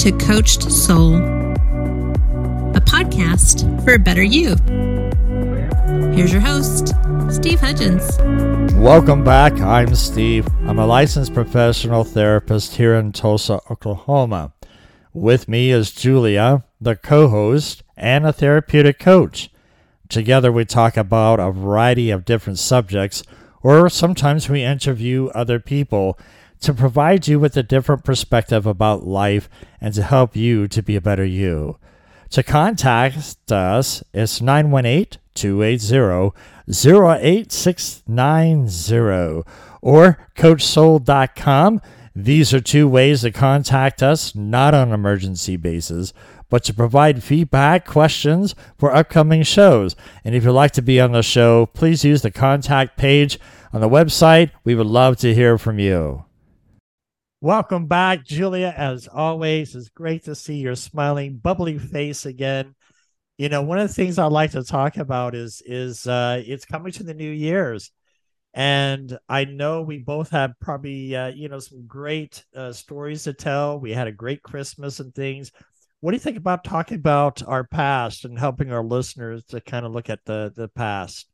to Coached Soul, a podcast for a better you. Here's your host, Steve Hudgens. Welcome back. I'm Steve. I'm a licensed professional therapist here in Tulsa, Oklahoma. With me is Julia, the co host and a therapeutic coach. Together, we talk about a variety of different subjects, or sometimes we interview other people to provide you with a different perspective about life and to help you to be a better you. To contact us, it's 918 280 08690 or coachsoul.com. These are two ways to contact us, not on an emergency basis, but to provide feedback, questions for upcoming shows. And if you'd like to be on the show, please use the contact page on the website. We would love to hear from you. Welcome back, Julia. As always, it's great to see your smiling, bubbly face again. You know, one of the things I'd like to talk about is is uh, it's coming to the New Year's, and I know we both have probably uh, you know some great uh, stories to tell. We had a great Christmas and things. What do you think about talking about our past and helping our listeners to kind of look at the the past?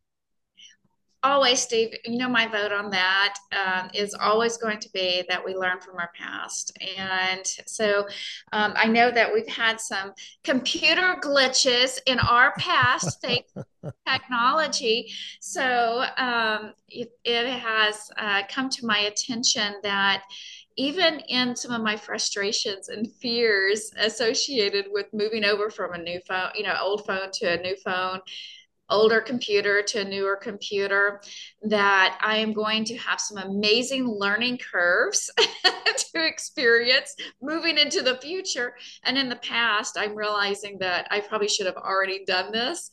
Always, Steve, you know, my vote on that um, is always going to be that we learn from our past. And so um, I know that we've had some computer glitches in our past technology. So um, it, it, has uh, come to my attention that even in some of my frustrations and fears associated with moving over from a new phone, you know, old phone to a new phone, older computer to a newer computer that I am going to have some amazing learning curves to experience moving into the future. And in the past, I'm realizing that I probably should have already done this.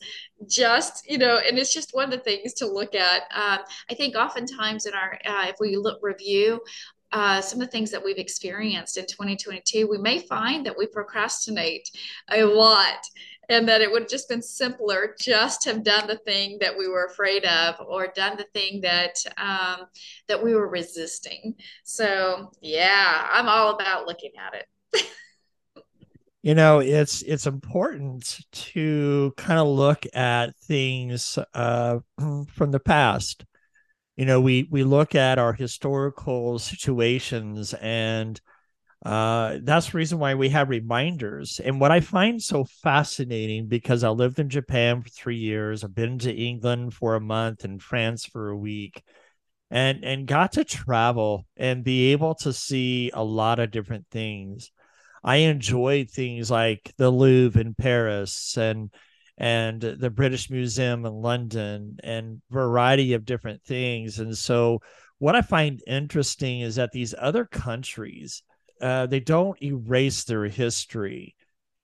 Just, you know, and it's just one of the things to look at. Um, I think oftentimes in our, uh, if we look review, uh, some of the things that we've experienced in 2022, we may find that we procrastinate a lot and that it would have just been simpler just have done the thing that we were afraid of or done the thing that um, that we were resisting. So yeah i'm all about looking at it. You know it's it's important to kind of look at things uh, from the past. You know we we look at our historical situations and uh, that's the reason why we have reminders. And what I find so fascinating, because I lived in Japan for three years, I've been to England for a month and France for a week, and and got to travel and be able to see a lot of different things. I enjoyed things like the Louvre in Paris and and the British Museum in London and variety of different things. And so what I find interesting is that these other countries uh, they don't erase their history.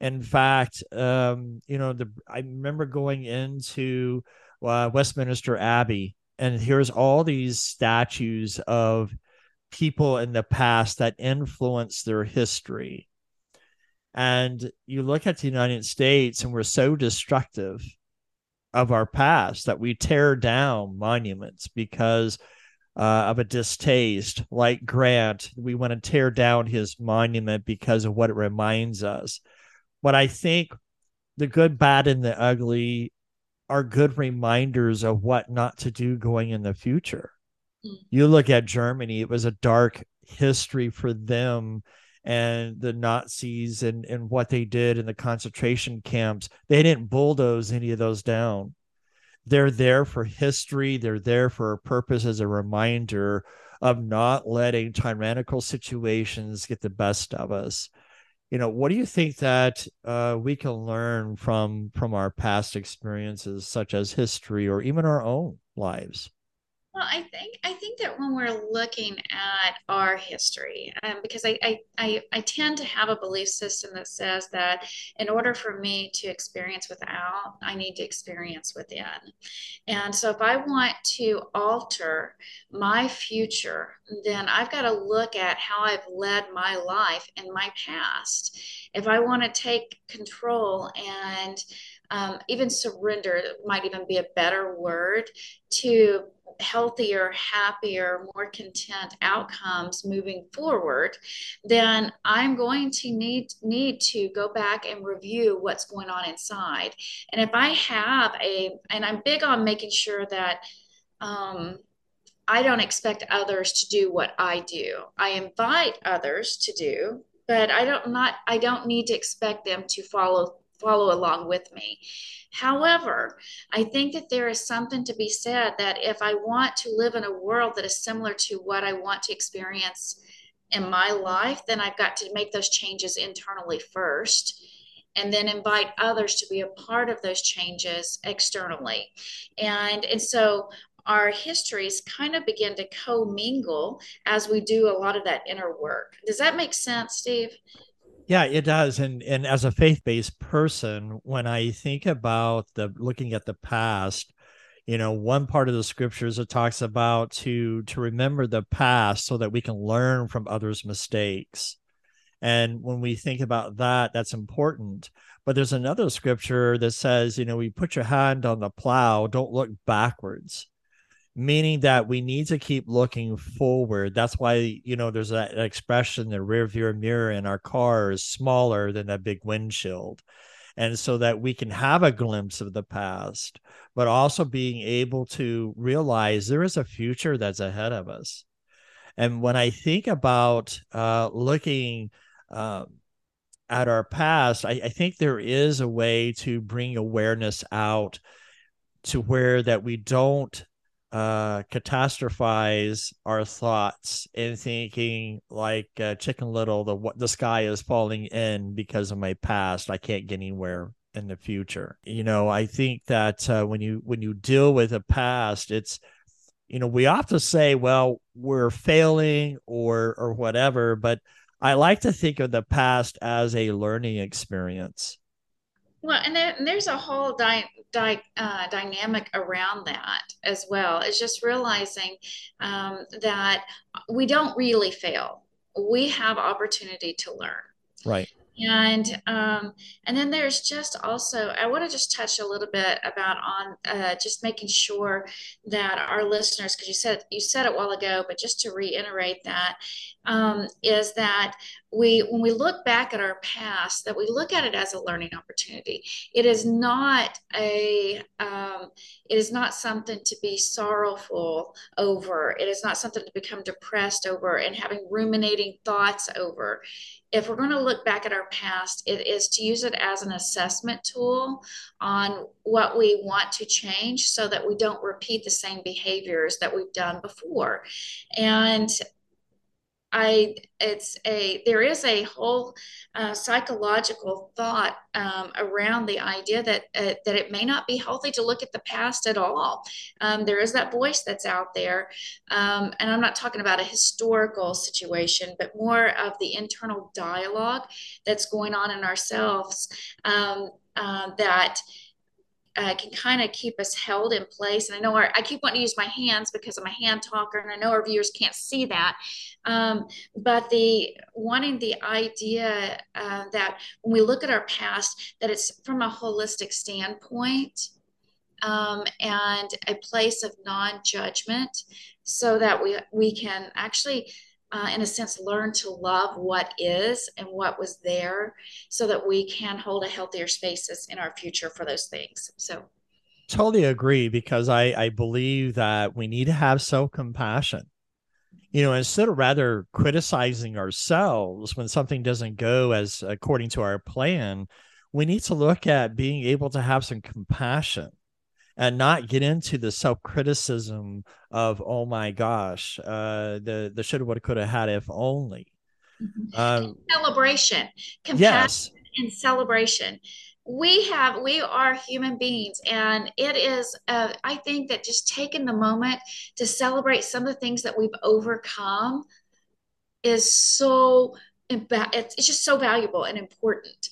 In fact, um, you know, the I remember going into uh, Westminster Abbey, and here's all these statues of people in the past that influenced their history. And you look at the United States, and we're so destructive of our past that we tear down monuments because uh, of a distaste, like Grant. We want to tear down his monument because of what it reminds us. But I think the good, bad, and the ugly are good reminders of what not to do going in the future. Mm. You look at Germany, it was a dark history for them and the Nazis and, and what they did in the concentration camps. They didn't bulldoze any of those down they're there for history. They're there for a purpose as a reminder of not letting tyrannical situations get the best of us. You know what do you think that uh, we can learn from from our past experiences such as history or even our own lives well, I think I think that when we're looking at our history, um, because I, I, I I tend to have a belief system that says that in order for me to experience without, I need to experience within, and so if I want to alter my future, then I've got to look at how I've led my life in my past. If I want to take control and um, even surrender might even be a better word to healthier, happier, more content outcomes moving forward, then I'm going to need need to go back and review what's going on inside. And if I have a, and I'm big on making sure that um, I don't expect others to do what I do. I invite others to do, but I don't not I don't need to expect them to follow follow along with me. However, I think that there is something to be said that if I want to live in a world that is similar to what I want to experience in my life, then I've got to make those changes internally first and then invite others to be a part of those changes externally. And and so our histories kind of begin to commingle as we do a lot of that inner work. Does that make sense, Steve? Yeah, it does. And and as a faith-based person, when I think about the looking at the past, you know, one part of the scriptures it talks about to to remember the past so that we can learn from others' mistakes. And when we think about that, that's important. But there's another scripture that says, you know, we put your hand on the plow, don't look backwards meaning that we need to keep looking forward. That's why, you know, there's that expression the rear view mirror in our car is smaller than a big windshield. And so that we can have a glimpse of the past, but also being able to realize there is a future that's ahead of us. And when I think about uh, looking uh, at our past, I, I think there is a way to bring awareness out to where that we don't uh catastrophize our thoughts in thinking like uh, chicken little the what the sky is falling in because of my past. I can't get anywhere in the future. You know i think that uh, when you when you deal with the past it's you know we often say well we're failing or or whatever but i like to think of the past as a learning experience well, and, there, and there's a whole di, di, uh, dynamic around that as well. It's just realizing um, that we don't really fail. We have opportunity to learn. Right and um, and then there's just also I want to just touch a little bit about on uh, just making sure that our listeners because you said you said it while ago but just to reiterate that um, is that we when we look back at our past that we look at it as a learning opportunity. It is not a um, it is not something to be sorrowful over. It is not something to become depressed over and having ruminating thoughts over if we're going to look back at our past, it is to use it as an assessment tool on what we want to change so that we don't repeat the same behaviors that we've done before. And I it's a there is a whole uh, psychological thought um, around the idea that uh, that it may not be healthy to look at the past at all. Um, there is that voice that's out there, um, and I'm not talking about a historical situation, but more of the internal dialogue that's going on in ourselves um, uh, that uh, can kind of keep us held in place. And I know our, I keep wanting to use my hands because I'm a hand talker, and I know our viewers can't see that. Um, but the wanting the idea uh, that when we look at our past, that it's from a holistic standpoint um, and a place of non-judgment, so that we we can actually uh, in a sense, learn to love what is and what was there so that we can hold a healthier spaces in our future for those things. So, totally agree because I, I believe that we need to have self compassion. You know, instead of rather criticizing ourselves when something doesn't go as according to our plan, we need to look at being able to have some compassion and not get into the self criticism of oh my gosh, uh, the the shoulda woulda coulda had if only. Mm-hmm. Um, celebration, compassion, yes. and celebration. We have we are human beings, and it is. Uh, I think that just taking the moment to celebrate some of the things that we've overcome is so. It's just so valuable and important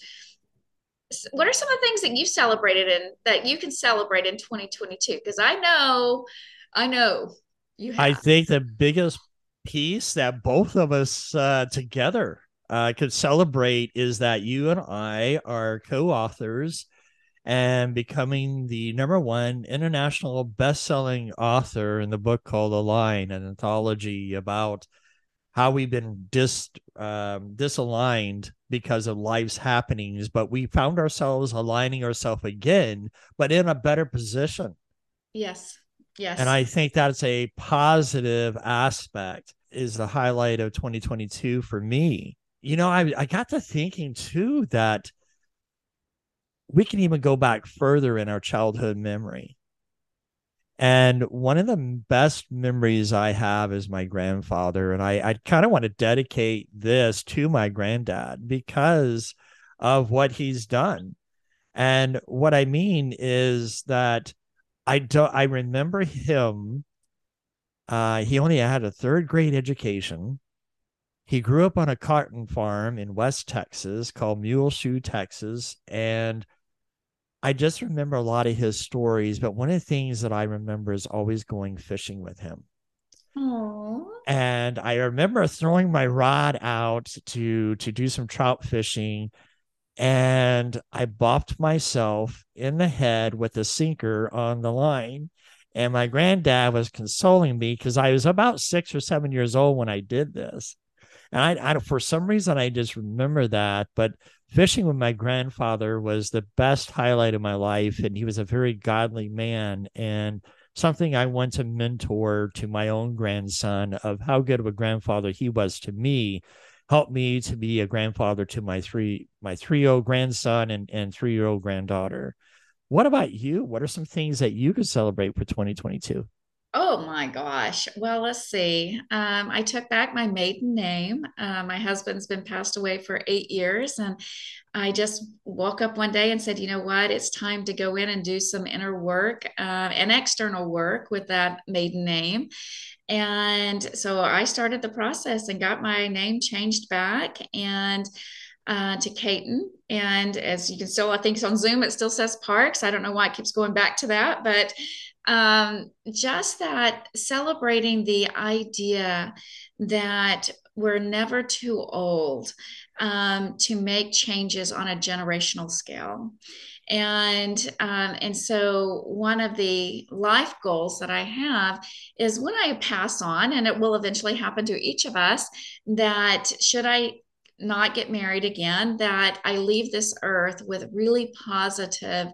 what are some of the things that you celebrated and that you can celebrate in 2022? Because I know, I know you have. I think the biggest piece that both of us uh, together uh, could celebrate is that you and I are co authors and becoming the number one international best-selling author in the book called Align, an anthology about how we've been dis um, disaligned because of life's happenings, but we found ourselves aligning ourselves again, but in a better position. Yes. Yes. And I think that's a positive aspect is the highlight of 2022 for me. You know, I, I got to thinking too that we can even go back further in our childhood memory. And one of the best memories I have is my grandfather. And I, I kind of want to dedicate this to my granddad because of what he's done. And what I mean is that I don't I remember him. Uh, he only had a third grade education. He grew up on a cotton farm in West Texas called Muleshoe, Texas. And I just remember a lot of his stories, but one of the things that I remember is always going fishing with him. Aww. And I remember throwing my rod out to to do some trout fishing and I bopped myself in the head with a sinker on the line. And my granddad was consoling me because I was about six or seven years old when I did this. And I, I, for some reason, I just remember that. But fishing with my grandfather was the best highlight of my life. And he was a very godly man and something I want to mentor to my own grandson of how good of a grandfather he was to me helped me to be a grandfather to my three my three year old grandson and, and three year old granddaughter. What about you? What are some things that you could celebrate for 2022? Oh my gosh. Well, let's see. Um, I took back my maiden name. Uh, my husband's been passed away for eight years, and I just woke up one day and said, you know what? It's time to go in and do some inner work uh, and external work with that maiden name. And so I started the process and got my name changed back and uh, to Caton. And as you can still, I think it's on Zoom, it still says Parks. I don't know why it keeps going back to that, but um, just that celebrating the idea that we're never too old um, to make changes on a generational scale. And um, and so one of the life goals that i have is when i pass on and it will eventually happen to each of us that should i not get married again that i leave this earth with really positive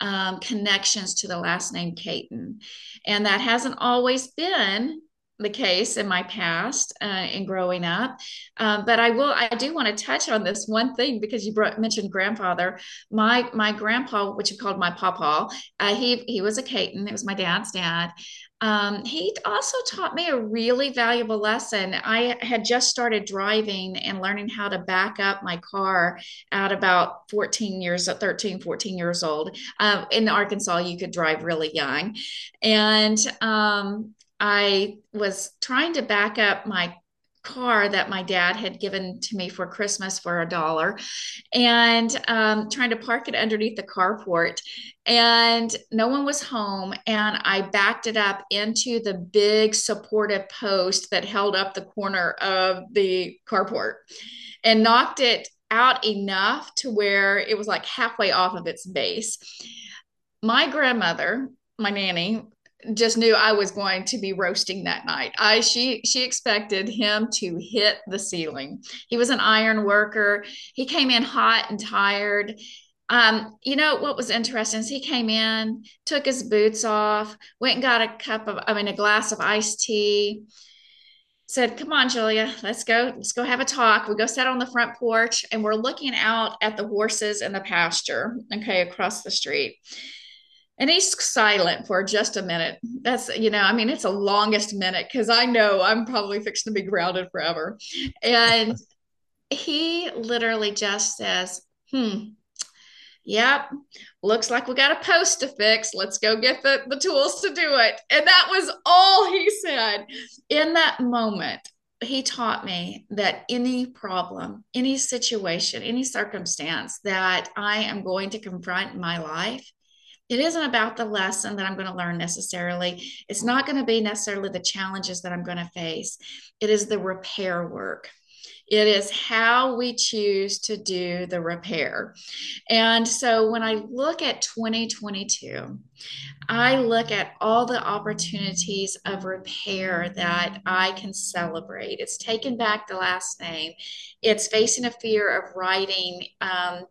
um, connections to the last name caton and that hasn't always been the case in my past uh, in growing up. Um, but I will, I do want to touch on this one thing because you brought, mentioned grandfather. My my grandpa, which you called my papa, uh, he he was a Caton. It was my dad's dad. Um, he also taught me a really valuable lesson. I had just started driving and learning how to back up my car at about 14 years, 13, 14 years old. Uh, in Arkansas, you could drive really young. And um, I was trying to back up my car that my dad had given to me for Christmas for a dollar and um, trying to park it underneath the carport. And no one was home. And I backed it up into the big supportive post that held up the corner of the carport and knocked it out enough to where it was like halfway off of its base. My grandmother, my nanny, just knew I was going to be roasting that night. I she she expected him to hit the ceiling. He was an iron worker. He came in hot and tired. Um, you know what was interesting is he came in, took his boots off, went and got a cup of, I mean, a glass of iced tea. Said, "Come on, Julia, let's go. Let's go have a talk." We go sit on the front porch, and we're looking out at the horses in the pasture, okay, across the street and he's silent for just a minute. That's, you know, I mean, it's a longest minute because I know I'm probably fixing to be grounded forever. And he literally just says, hmm, yep, looks like we got a post to fix. Let's go get the, the tools to do it. And that was all he said. In that moment, he taught me that any problem, any situation, any circumstance that I am going to confront in my life, it isn't about the lesson that I'm going to learn necessarily. It's not going to be necessarily the challenges that I'm going to face. It is the repair work. It is how we choose to do the repair. And so when I look at 2022, I look at all the opportunities of repair that I can celebrate. It's taking back the last name. It's facing a fear of writing um,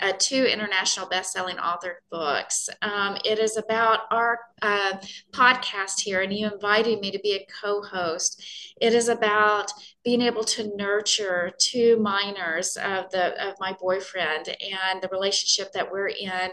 uh, two international best-selling authored books. Um, it is about our uh, podcast here, and you invited me to be a co-host. It is about being able to nurture two minors of the of my boyfriend and the relationship that we're in,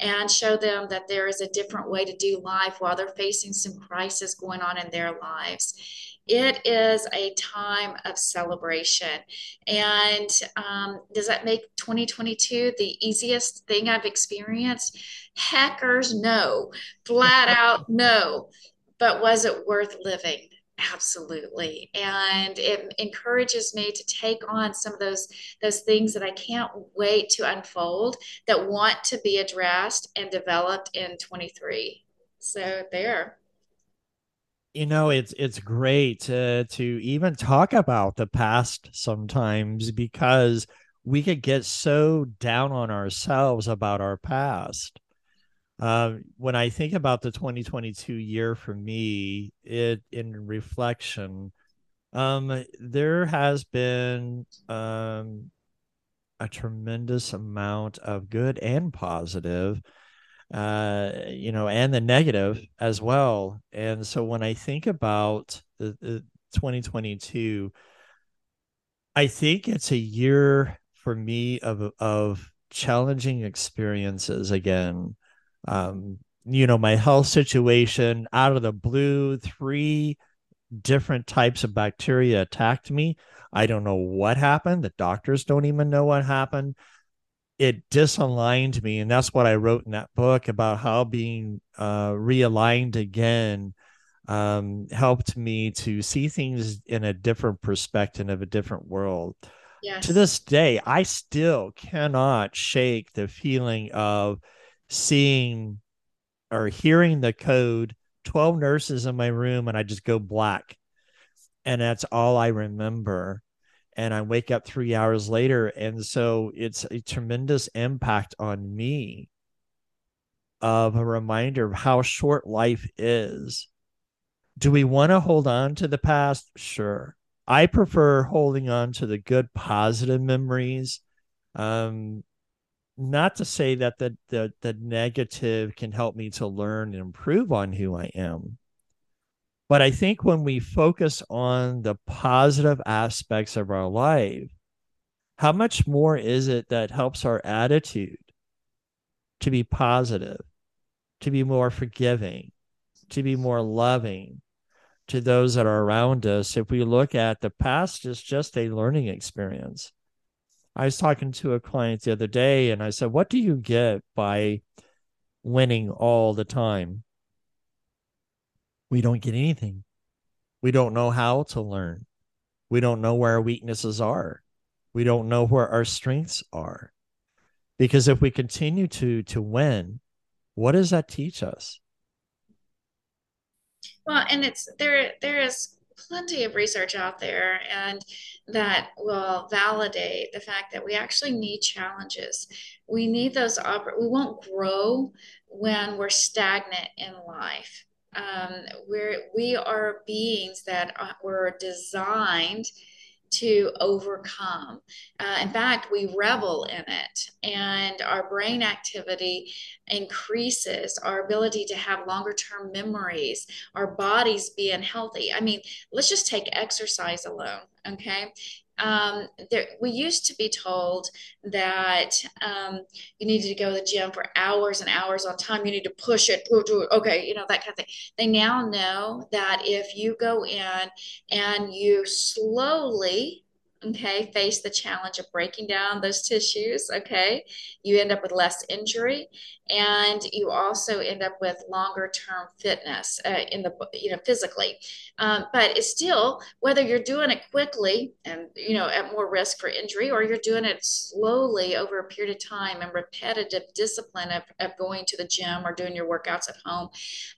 and show them that there is a different way to do life while they're facing some crisis going on in their lives it is a time of celebration. And um, does that make 2022 the easiest thing I've experienced? Hackers, no. Flat out, no. But was it worth living? absolutely and it encourages me to take on some of those those things that i can't wait to unfold that want to be addressed and developed in 23 so there you know it's it's great to to even talk about the past sometimes because we could get so down on ourselves about our past. Uh, when i think about the 2022 year for me it in reflection um there has been um a tremendous amount of good and positive uh, you know, and the negative as well. And so when I think about the, the 2022, I think it's a year for me of of challenging experiences again. Um, you know, my health situation out of the blue, three different types of bacteria attacked me. I don't know what happened. The doctors don't even know what happened it disaligned me and that's what i wrote in that book about how being uh, realigned again um, helped me to see things in a different perspective of a different world. Yes. to this day i still cannot shake the feeling of seeing or hearing the code 12 nurses in my room and i just go black. And that's all i remember and I wake up three hours later. And so it's a tremendous impact on me of a reminder of how short life is. Do we want to hold on to the past? Sure. I prefer holding on to the good, positive memories. Um, not to say that the, the the negative can help me to learn and improve on who I am, but I think when we focus on the positive aspects of our life, how much more is it that helps our attitude to be positive, to be more forgiving, to be more loving to those that are around us? If we look at the past as just a learning experience. I was talking to a client the other day and I said, What do you get by winning all the time? We don't get anything. We don't know how to learn. We don't know where our weaknesses are. We don't know where our strengths are. Because if we continue to to win, what does that teach us? Well, and it's there there is plenty of research out there and that will validate the fact that we actually need challenges. We need those we won't grow when we're stagnant in life um, we're we are beings that are, were designed to overcome. Uh, in fact, we revel in it, and our brain activity increases our ability to have longer term memories, our bodies being healthy. I mean, let's just take exercise alone, okay? Um, there, we used to be told that um, you needed to go to the gym for hours and hours on time. You need to push it, okay, you know, that kind of thing. They now know that if you go in and you slowly okay, face the challenge of breaking down those tissues, okay, you end up with less injury and you also end up with longer term fitness uh, in the, you know, physically. Um, but it's still, whether you're doing it quickly and, you know, at more risk for injury or you're doing it slowly over a period of time and repetitive discipline of, of going to the gym or doing your workouts at home,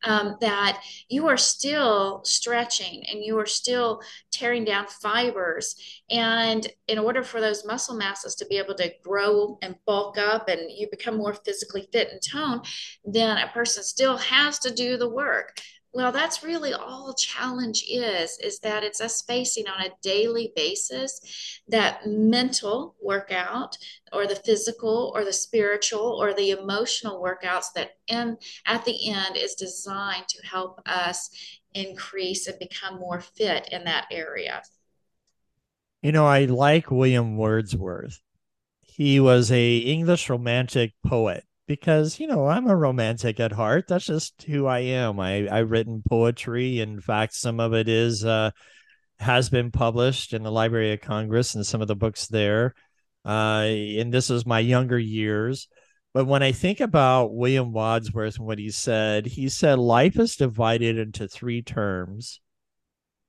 um, that you are still stretching and you are still tearing down fibers. And And in order for those muscle masses to be able to grow and bulk up and you become more physically fit and toned, then a person still has to do the work. Well, that's really all challenge is, is that it's us facing on a daily basis that mental workout or the physical or the spiritual or the emotional workouts that in at the end is designed to help us increase and become more fit in that area. You know, I like William Wordsworth. He was a English romantic poet because you know I'm a romantic at heart. That's just who I am. I I've written poetry. In fact, some of it is uh, has been published in the Library of Congress and some of the books there. Uh, and this is my younger years. But when I think about William Wordsworth and what he said, he said life is divided into three terms: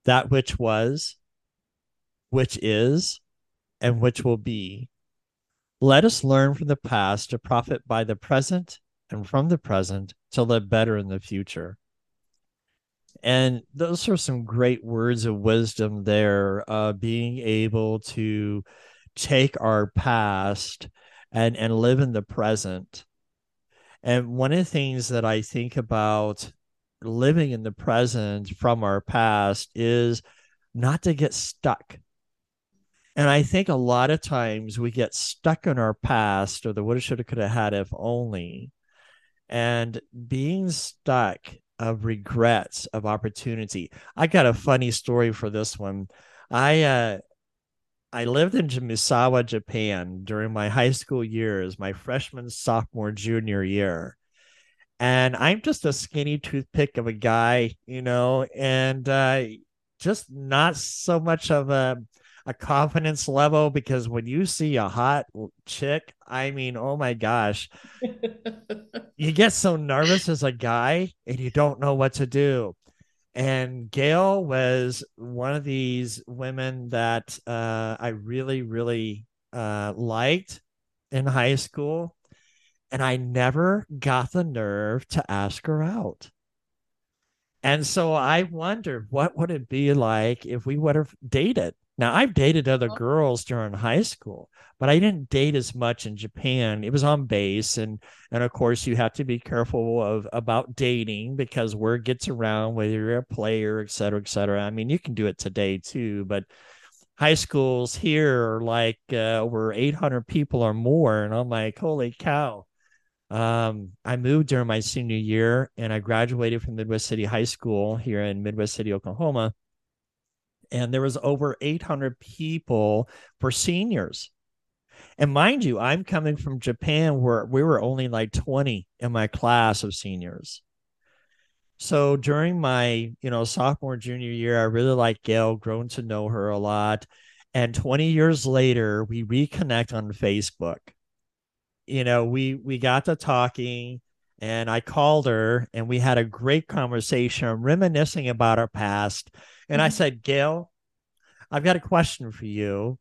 that which was, which is, and which will be. Let us learn from the past to profit by the present and from the present to live better in the future. And those are some great words of wisdom there, uh, being able to take our past and, and live in the present. And one of the things that I think about living in the present from our past is not to get stuck and I think a lot of times we get stuck in our past or the woulda, shoulda, coulda, had if only. And being stuck of regrets of opportunity. I got a funny story for this one. I uh I lived in Misawa, Japan during my high school years, my freshman, sophomore, junior year. And I'm just a skinny toothpick of a guy, you know, and uh, just not so much of a a confidence level because when you see a hot chick, I mean, oh my gosh, you get so nervous as a guy and you don't know what to do. And Gail was one of these women that uh, I really, really uh, liked in high school. And I never got the nerve to ask her out. And so I wondered what would it be like if we would have dated now, I've dated other oh. girls during high school, but I didn't date as much in Japan. It was on base, and and of course, you have to be careful of about dating because word gets around whether you're a player, et cetera, et cetera. I mean, you can do it today too, but high schools here are like uh, over 800 people or more, and I'm like, holy cow. Um, I moved during my senior year, and I graduated from Midwest City High School here in Midwest City, Oklahoma and there was over 800 people for seniors. And mind you, I'm coming from Japan where we were only like 20 in my class of seniors. So during my, you know, sophomore junior year, I really liked Gail, grown to know her a lot. And 20 years later, we reconnect on Facebook. You know, we we got to talking and I called her and we had a great conversation reminiscing about our past and I mm-hmm. said, Gail, I've got a question for you.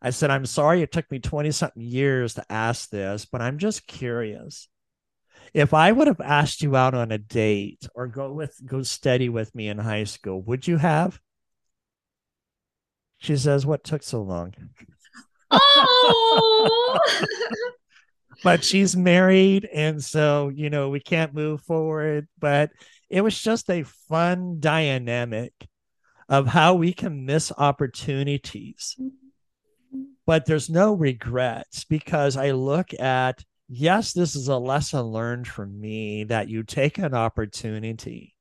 I said, I'm sorry it took me 20 something years to ask this, but I'm just curious. If I would have asked you out on a date or go with go steady with me in high school, would you have? She says, What took so long? Oh but she's married and so you know we can't move forward but it was just a fun dynamic of how we can miss opportunities. But there's no regrets because I look at, yes, this is a lesson learned for me that you take an opportunity.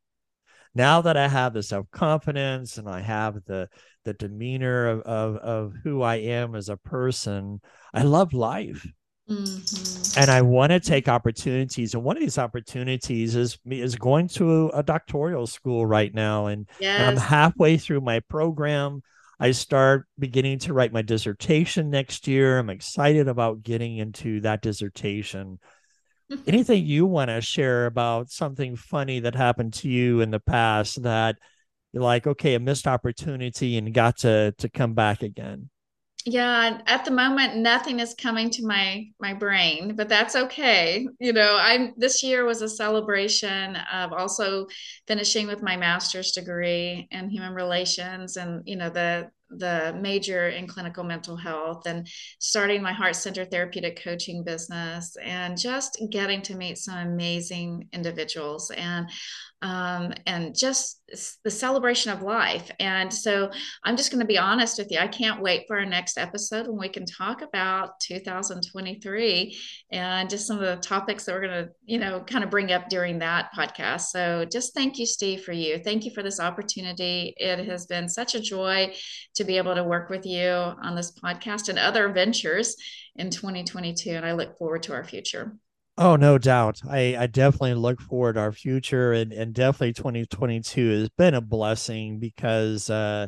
Now that I have the self confidence and I have the the demeanor of, of, of who I am as a person, I love life. Mm-hmm. And I want to take opportunities. And one of these opportunities is is going to a doctoral school right now. And, yes. and I'm halfway through my program. I start beginning to write my dissertation next year. I'm excited about getting into that dissertation. Anything you want to share about something funny that happened to you in the past that you're like, okay, a missed opportunity and got to to come back again? Yeah at the moment nothing is coming to my my brain but that's okay. You know i'm this year was a celebration of also finishing with my master's degree in human relations and you know the the major in clinical mental health and starting my heart center therapeutic coaching business and just getting to meet some amazing individuals and um, and just the celebration of life. And so I'm just going to be honest with you. I can't wait for our next episode when we can talk about 2023 and just some of the topics that we're going to, you know, kind of bring up during that podcast. So just thank you, Steve, for you. Thank you for this opportunity. It has been such a joy to be able to work with you on this podcast and other ventures in 2022. And I look forward to our future. Oh, no doubt. I, I definitely look forward to our future and, and definitely 2022 has been a blessing because uh,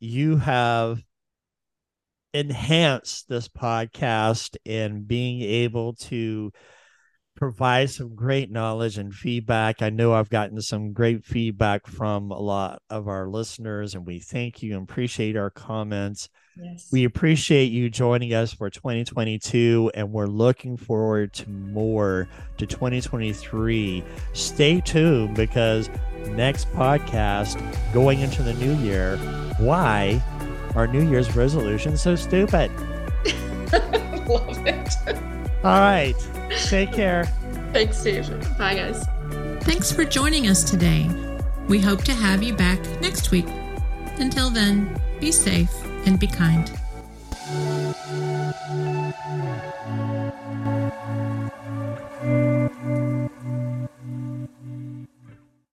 you have enhanced this podcast and being able to provide some great knowledge and feedback. I know I've gotten some great feedback from a lot of our listeners, and we thank you and appreciate our comments. Yes. We appreciate you joining us for 2022, and we're looking forward to more to 2023. Stay tuned because next podcast going into the new year, why are New Year's resolutions so stupid? Love it. All right. Take care. Thanks, Steve. Bye, guys. Thanks for joining us today. We hope to have you back next week. Until then, be safe and be kind.